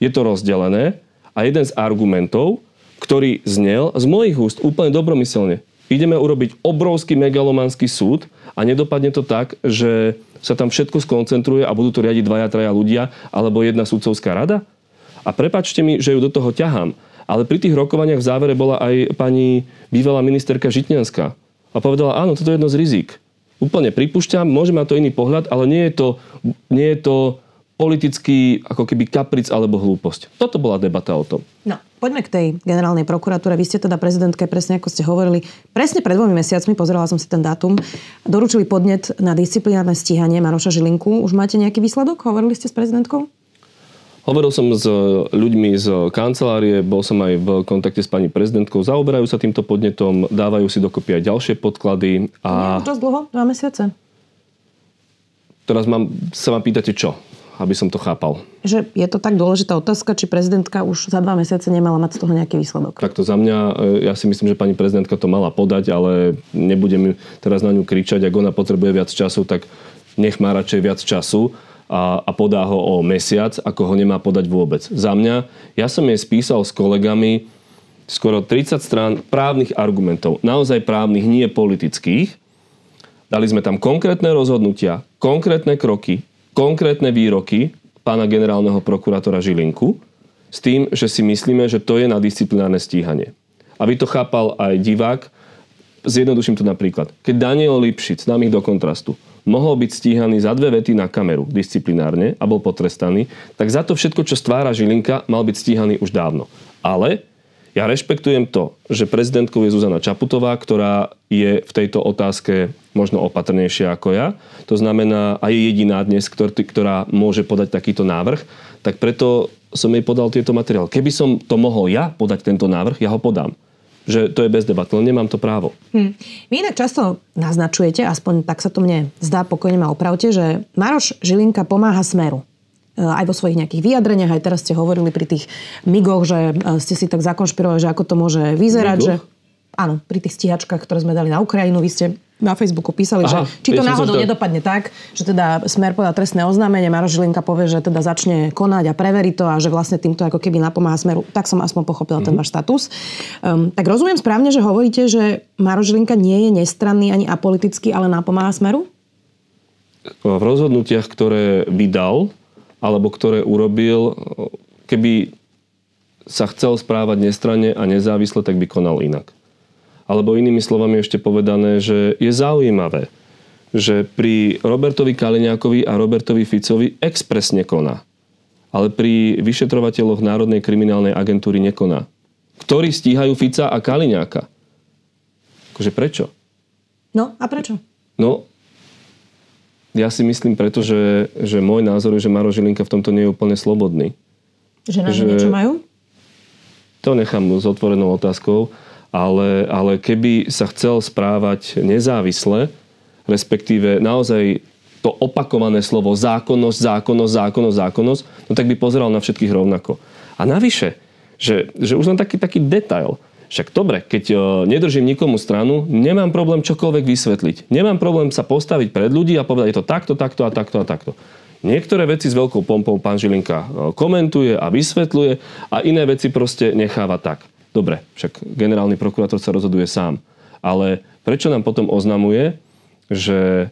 je to rozdelené a jeden z argumentov, ktorý znel z mojich úst úplne dobromyselne. Ideme urobiť obrovský megalomanský súd a nedopadne to tak, že sa tam všetko skoncentruje a budú to riadiť dvaja, traja ľudia alebo jedna sudcovská rada? A prepačte mi, že ju do toho ťahám, ale pri tých rokovaniach v závere bola aj pani bývalá ministerka Žitňanská a povedala, áno, toto je jedno z rizik. Úplne pripúšťam, môže mať to iný pohľad, ale nie je to, nie je to politický ako keby kapric alebo hlúposť. Toto bola debata o tom. No, poďme k tej generálnej prokuratúre. Vy ste teda prezidentke, presne ako ste hovorili, presne pred dvomi mesiacmi, pozerala som si ten dátum, doručili podnet na disciplinárne stíhanie Maroša Žilinku. Už máte nejaký výsledok? Hovorili ste s prezidentkou? Hovoril som s ľuďmi z kancelárie, bol som aj v kontakte s pani prezidentkou, zaoberajú sa týmto podnetom, dávajú si dokopy aj ďalšie podklady. A... Nie, čas dlho? Dva mesiace? Teraz mám, sa ma pýtate čo? Aby som to chápal. Že je to tak dôležitá otázka, či prezidentka už za dva mesiace nemala mať z toho nejaký výsledok? Takto za mňa, e, ja si myslím, že pani prezidentka to mala podať, ale nebudem teraz na ňu kričať, ak ona potrebuje viac času, tak nech má radšej viac času a, a podá ho o mesiac, ako ho nemá podať vôbec. Za mňa, ja som jej spísal s kolegami skoro 30 strán právnych argumentov. Naozaj právnych, nie politických. Dali sme tam konkrétne rozhodnutia, konkrétne kroky, konkrétne výroky pána generálneho prokurátora Žilinku s tým, že si myslíme, že to je na disciplinárne stíhanie. Aby to chápal aj divák, zjednoduším to napríklad. Keď Daniel Lipšic, dám ich do kontrastu, mohol byť stíhaný za dve vety na kameru disciplinárne a bol potrestaný, tak za to všetko, čo stvára Žilinka, mal byť stíhaný už dávno. Ale ja rešpektujem to, že prezidentkou je Zuzana Čaputová, ktorá je v tejto otázke možno opatrnejšia ako ja. To znamená, a je jediná dnes, ktorá môže podať takýto návrh. Tak preto som jej podal tieto materiál. Keby som to mohol ja podať tento návrh, ja ho podám. Že to je bez debat, len nemám to právo. Hm. Vy inak často naznačujete, aspoň tak sa to mne zdá, pokojne ma opravte, že Maroš Žilinka pomáha Smeru. Eh, aj vo svojich nejakých vyjadreniach, aj teraz ste hovorili pri tých migoch, že eh, ste si tak zakonšpirovali, že ako to môže vyzerať, migoch? že áno, pri tých stíhačkách, ktoré sme dali na Ukrajinu, vy ste na Facebooku písali, Aha, že či to náhodou to... nedopadne tak, že teda Smer podá trestné oznámenie, Maro Žilinka povie, že teda začne konať a preverí to a že vlastne týmto ako keby napomáha Smeru. Tak som aspoň pochopila mm-hmm. ten mhm. váš status. Um, tak rozumiem správne, že hovoríte, že Maro Žilinka nie je nestranný ani apolitický, ale napomáha Smeru? V rozhodnutiach, ktoré vydal, alebo ktoré urobil, keby sa chcel správať nestranne a nezávisle, tak by konal inak. Alebo inými slovami ešte povedané, že je zaujímavé, že pri Robertovi Kaliňákovi a Robertovi Ficovi expresne koná. Ale pri vyšetrovateľoch Národnej kriminálnej agentúry nekoná. Ktorí stíhajú Fica a Kaliňáka. Akože prečo? No a prečo? No, ja si myslím preto, že, že môj názor je, že Maro Žilinka v tomto nie je úplne slobodný. Že na že, niečo majú? To nechám s otvorenou otázkou, ale, ale keby sa chcel správať nezávisle, respektíve naozaj to opakované slovo zákonnosť, zákonnosť, zákonnosť, zákonnosť, no tak by pozeral na všetkých rovnako. A navyše, že, že už len taký, taký detail – však dobre, keď e, nedržím nikomu stranu, nemám problém čokoľvek vysvetliť. Nemám problém sa postaviť pred ľudí a povedať, je to takto, takto a takto a takto. Niektoré veci s veľkou pompou pán Žilinka e, komentuje a vysvetľuje a iné veci proste necháva tak. Dobre, však generálny prokurátor sa rozhoduje sám. Ale prečo nám potom oznamuje, že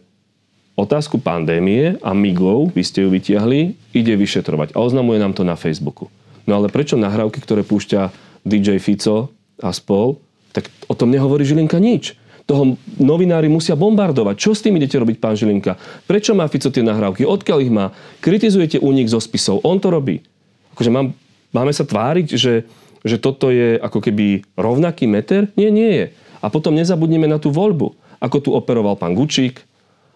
otázku pandémie a miglov, vy ste ju vytiahli, ide vyšetrovať a oznamuje nám to na Facebooku. No ale prečo nahrávky, ktoré púšťa DJ Fico a spol, tak o tom nehovorí Žilinka nič. Toho novinári musia bombardovať. Čo s tým idete robiť, pán Žilinka? Prečo má Fico tie nahrávky? Odkiaľ ich má? Kritizujete únik zo spisov. On to robí. Akože mám, máme sa tváriť, že, že toto je ako keby rovnaký meter? Nie, nie je. A potom nezabudneme na tú voľbu. Ako tu operoval pán Gučík,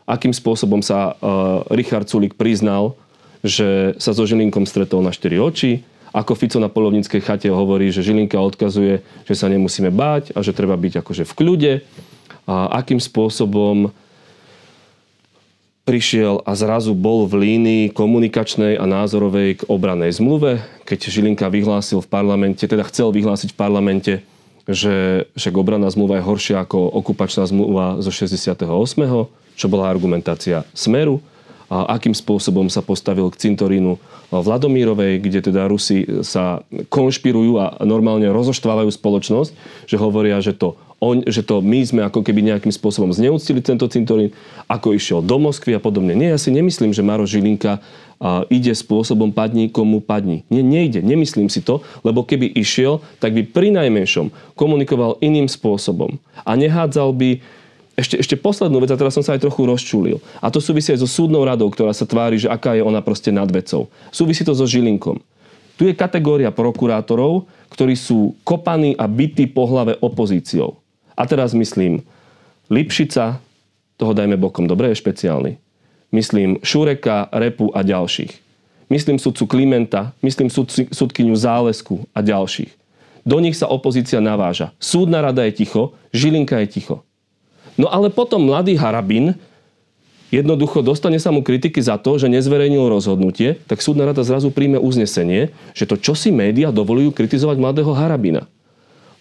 akým spôsobom sa uh, Richard Sulik priznal, že sa so Žilinkom stretol na štyri oči, ako Fico na polovníckej chate hovorí, že Žilinka odkazuje, že sa nemusíme báť a že treba byť akože v kľude. A akým spôsobom prišiel a zrazu bol v línii komunikačnej a názorovej k obranej zmluve, keď Žilinka vyhlásil v parlamente, teda chcel vyhlásiť v parlamente, že však obranná zmluva je horšia ako okupačná zmluva zo 68., čo bola argumentácia Smeru akým spôsobom sa postavil k cintorínu Vladomírovej, kde teda Rusi sa konšpirujú a normálne rozoštvávajú spoločnosť, že hovoria, že to, on, že to my sme ako keby nejakým spôsobom zneúctili tento cintorín, ako išiel do Moskvy a podobne. Nie, ja si nemyslím, že Maro Žilinka a ide spôsobom padni, komu padni. Nie, nejde, nemyslím si to, lebo keby išiel, tak by pri najmenšom komunikoval iným spôsobom a nehádzal by ešte, ešte poslednú vec, a teraz som sa aj trochu rozčulil. A to súvisí aj so súdnou radou, ktorá sa tvári, že aká je ona proste nad vecou. Súvisí to so Žilinkom. Tu je kategória prokurátorov, ktorí sú kopaní a bytí po hlave opozíciou. A teraz myslím Lipšica, toho dajme bokom, dobre, je špeciálny. Myslím Šureka, Repu a ďalších. Myslím sudcu Klimenta, myslím sudkyňu Zálesku a ďalších. Do nich sa opozícia naváža. Súdna rada je ticho, Žilinka je ticho. No ale potom mladý Harabin jednoducho dostane sa mu kritiky za to, že nezverejnil rozhodnutie, tak súdna rada zrazu príjme uznesenie, že to čo si médiá dovolujú kritizovať mladého Harabina.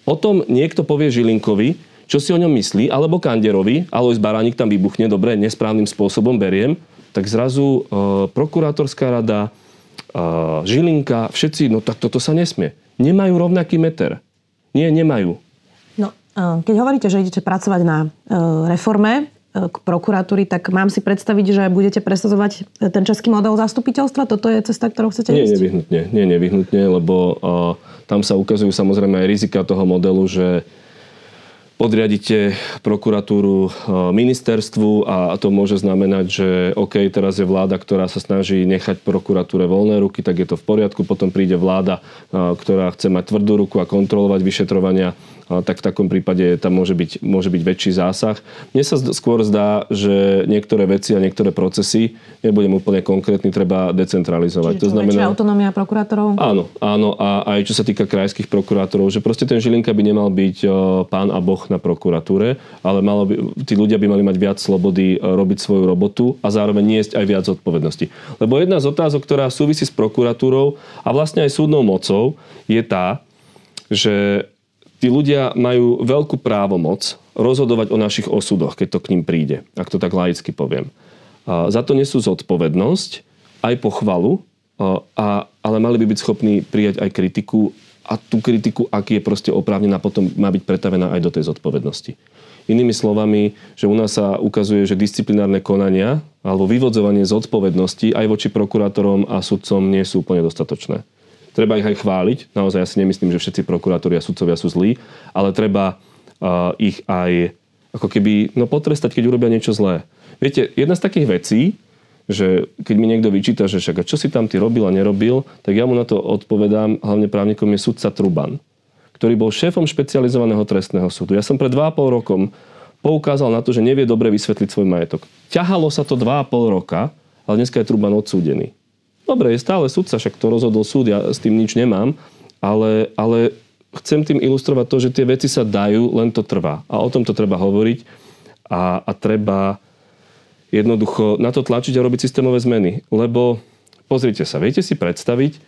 O tom niekto povie Žilinkovi, čo si o ňom myslí, alebo Kanderovi, Alois Baránik tam vybuchne, dobre, nesprávnym spôsobom beriem, tak zrazu e, prokurátorská rada, e, Žilinka, všetci, no tak toto sa nesmie. Nemajú rovnaký meter. Nie, nemajú. E, keď hovoríte, že idete pracovať na e, reforme e, k prokuratúry, tak mám si predstaviť, že budete presadzovať ten český model zastupiteľstva? Toto je cesta, ktorou chcete nie, ísť? Nevyhnutne, nie, nevyhnutne, lebo uh, tam sa ukazujú samozrejme aj rizika toho modelu, že podriadite prokuratúru e, ministerstvu a to môže znamenať, že OK, teraz je vláda, ktorá sa snaží nechať prokuratúre voľné ruky, tak je to v poriadku. Potom príde vláda, e, ktorá chce mať tvrdú ruku a kontrolovať vyšetrovania tak v takom prípade tam môže byť, môže byť väčší zásah. Mne sa skôr zdá, že niektoré veci a niektoré procesy, nebudem úplne konkrétny, treba decentralizovať. Čiže to znamená, autonómia prokurátorov? Áno, áno. A aj čo sa týka krajských prokurátorov, že proste ten Žilinka by nemal byť pán a boh na prokuratúre, ale malo by, tí ľudia by mali mať viac slobody robiť svoju robotu a zároveň niesť aj viac zodpovednosti. Lebo jedna z otázok, ktorá súvisí s prokuratúrou a vlastne aj súdnou mocou, je tá, že tí ľudia majú veľkú právomoc rozhodovať o našich osudoch, keď to k ním príde, ak to tak laicky poviem. A za to nesú zodpovednosť, aj pochvalu, a, ale mali by byť schopní prijať aj kritiku a tú kritiku, ak je proste oprávnená, potom má byť pretavená aj do tej zodpovednosti. Inými slovami, že u nás sa ukazuje, že disciplinárne konania alebo vyvodzovanie zodpovednosti aj voči prokurátorom a sudcom nie sú úplne dostatočné. Treba ich aj chváliť. Naozaj ja si nemyslím, že všetci prokurátori a sudcovia sú zlí, ale treba uh, ich aj ako keby no, potrestať, keď urobia niečo zlé. Viete, jedna z takých vecí, že keď mi niekto vyčíta, že však čo si tam ty robil a nerobil, tak ja mu na to odpovedám, hlavne právnikom je sudca Truban, ktorý bol šéfom špecializovaného trestného súdu. Ja som pred 2,5 rokom poukázal na to, že nevie dobre vysvetliť svoj majetok. Ťahalo sa to 2,5 roka, ale dneska je Truban odsúdený. Dobre, je stále sudca, však to rozhodol súd, ja s tým nič nemám, ale, ale chcem tým ilustrovať to, že tie veci sa dajú, len to trvá. A o tom to treba hovoriť a, a treba jednoducho na to tlačiť a robiť systémové zmeny. Lebo pozrite sa, viete si predstaviť,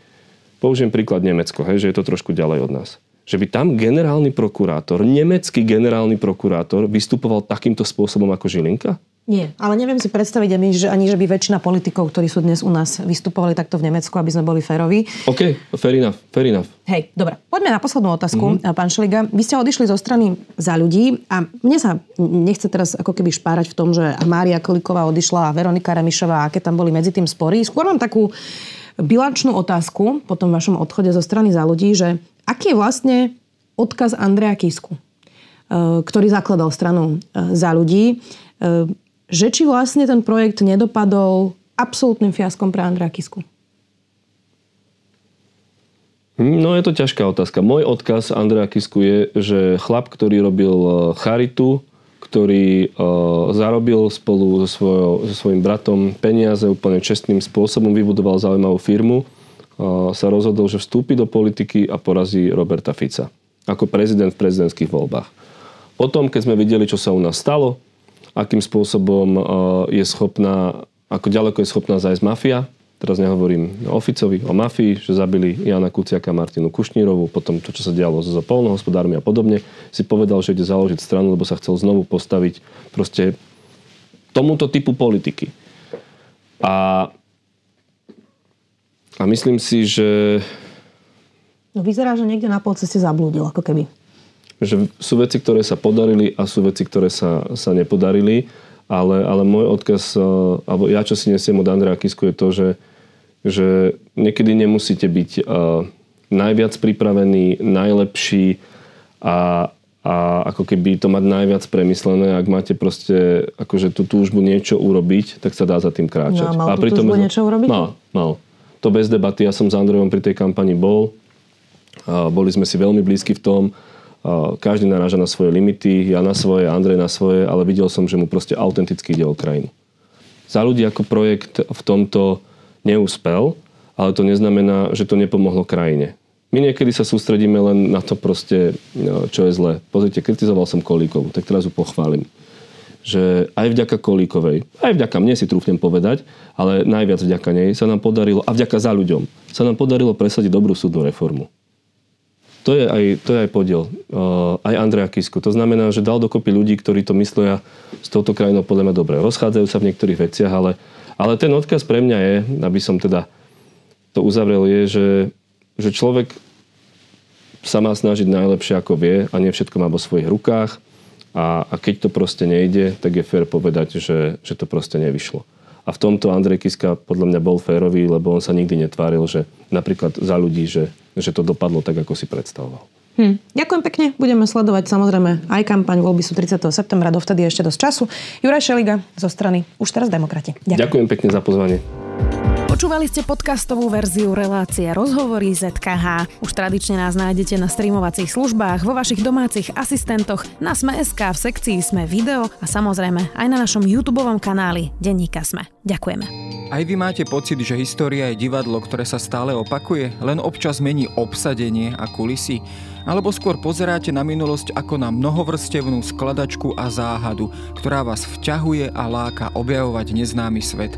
použijem príklad Nemecko, hej, že je to trošku ďalej od nás. Že by tam generálny prokurátor, nemecký generálny prokurátor vystupoval takýmto spôsobom ako Žilinka? Nie, ale neviem si predstaviť ani, že, ani, že by väčšina politikov, ktorí sú dnes u nás, vystupovali takto v Nemecku, aby sme boli féroví. OK, fair enough, fair enough. Hej, dobre. Poďme na poslednú otázku, mm-hmm. pán Šeliga. Vy ste odišli zo strany za ľudí a mne sa nechce teraz ako keby špárať v tom, že Mária Kliková odišla a Veronika Remišová, aké tam boli medzi tým spory. Skôr mám takú bilančnú otázku po tom vašom odchode zo strany za ľudí, že aký je vlastne odkaz Andreja Kisku, eh, ktorý zakladal stranu eh, za ľudí eh, že či vlastne ten projekt nedopadol absolútnym fiaskom pre Andrea Kisku? No je to ťažká otázka. Môj odkaz Andrea Kisku je, že chlap, ktorý robil e, charitu, ktorý uh, zarobil spolu so, svojou, so svojím bratom peniaze úplne čestným spôsobom, vybudoval zaujímavú firmu, uh, sa rozhodol, že vstúpi do politiky a porazí Roberta Fica ako prezident v prezidentských voľbách. Potom, keď sme videli, čo sa u nás stalo, akým spôsobom e, je schopná, ako ďaleko je schopná zajsť mafia. Teraz nehovorím o Ficovi, o mafii, že zabili Jana Kuciaka Martinu Kušnírovú, potom to, čo sa dialo so polnohospodármi a podobne, si povedal, že ide založiť stranu, lebo sa chcel znovu postaviť proste tomuto typu politiky. A, a myslím si, že... No vyzerá, že niekde na polceste zablúdil, ako keby že sú veci, ktoré sa podarili a sú veci, ktoré sa, sa nepodarili. Ale, ale môj odkaz, e, alebo ja čo si nesiem od Andreja Kisku je to, že, že niekedy nemusíte byť uh, najviac pripravený, najlepší a, a ako keby to mať najviac premyslené, ak máte proste akože tú túžbu niečo urobiť, tak sa dá za tým kráčať. No a mal a tú túžbu niečo urobiť? Mal, mal. To bez debaty. Ja som s Andrejom pri tej kampani bol. A boli sme si veľmi blízki v tom. Každý naráža na svoje limity, ja na svoje, Andrej na svoje, ale videl som, že mu proste autenticky ide o krajinu. Za ľudí ako projekt v tomto neúspel, ale to neznamená, že to nepomohlo krajine. My niekedy sa sústredíme len na to proste, no, čo je zlé. Pozrite, kritizoval som Kolíkovú, tak teraz ju pochválim. Že aj vďaka Kolíkovej, aj vďaka mne si trúfnem povedať, ale najviac vďaka nej sa nám podarilo, a vďaka za ľuďom, sa nám podarilo presadiť dobrú súdnu reformu. To je aj, to je aj podiel. Uh, aj Andreja Kisku. To znamená, že dal dokopy ľudí, ktorí to myslia s touto krajinou podľa mňa dobre. Rozchádzajú sa v niektorých veciach, ale, ale ten odkaz pre mňa je, aby som teda to uzavrel, je, že že človek sa má snažiť najlepšie ako vie a nie všetko má vo svojich rukách a, a keď to proste nejde, tak je fér povedať, že, že to proste nevyšlo. A v tomto Andrej Kiska podľa mňa bol férový, lebo on sa nikdy netváril, že napríklad za ľudí, že, že to dopadlo tak, ako si predstavoval. Hm. Ďakujem pekne. Budeme sledovať samozrejme aj kampaň. Voľby sú 30. septembra, dovtedy ešte dosť času. Juraj Šeliga zo strany Už teraz demokrati. Ďakujem. Ďakujem pekne za pozvanie. Počúvali ste podcastovú verziu relácie Rozhovory ZKH. Už tradične nás nájdete na streamovacích službách, vo vašich domácich asistentoch, na Sme.sk, v sekcii Sme video a samozrejme aj na našom YouTube kanáli Denníka Sme. Ďakujeme. Aj vy máte pocit, že história je divadlo, ktoré sa stále opakuje, len občas mení obsadenie a kulisy? Alebo skôr pozeráte na minulosť ako na mnohovrstevnú skladačku a záhadu, ktorá vás vťahuje a láka objavovať neznámy svet?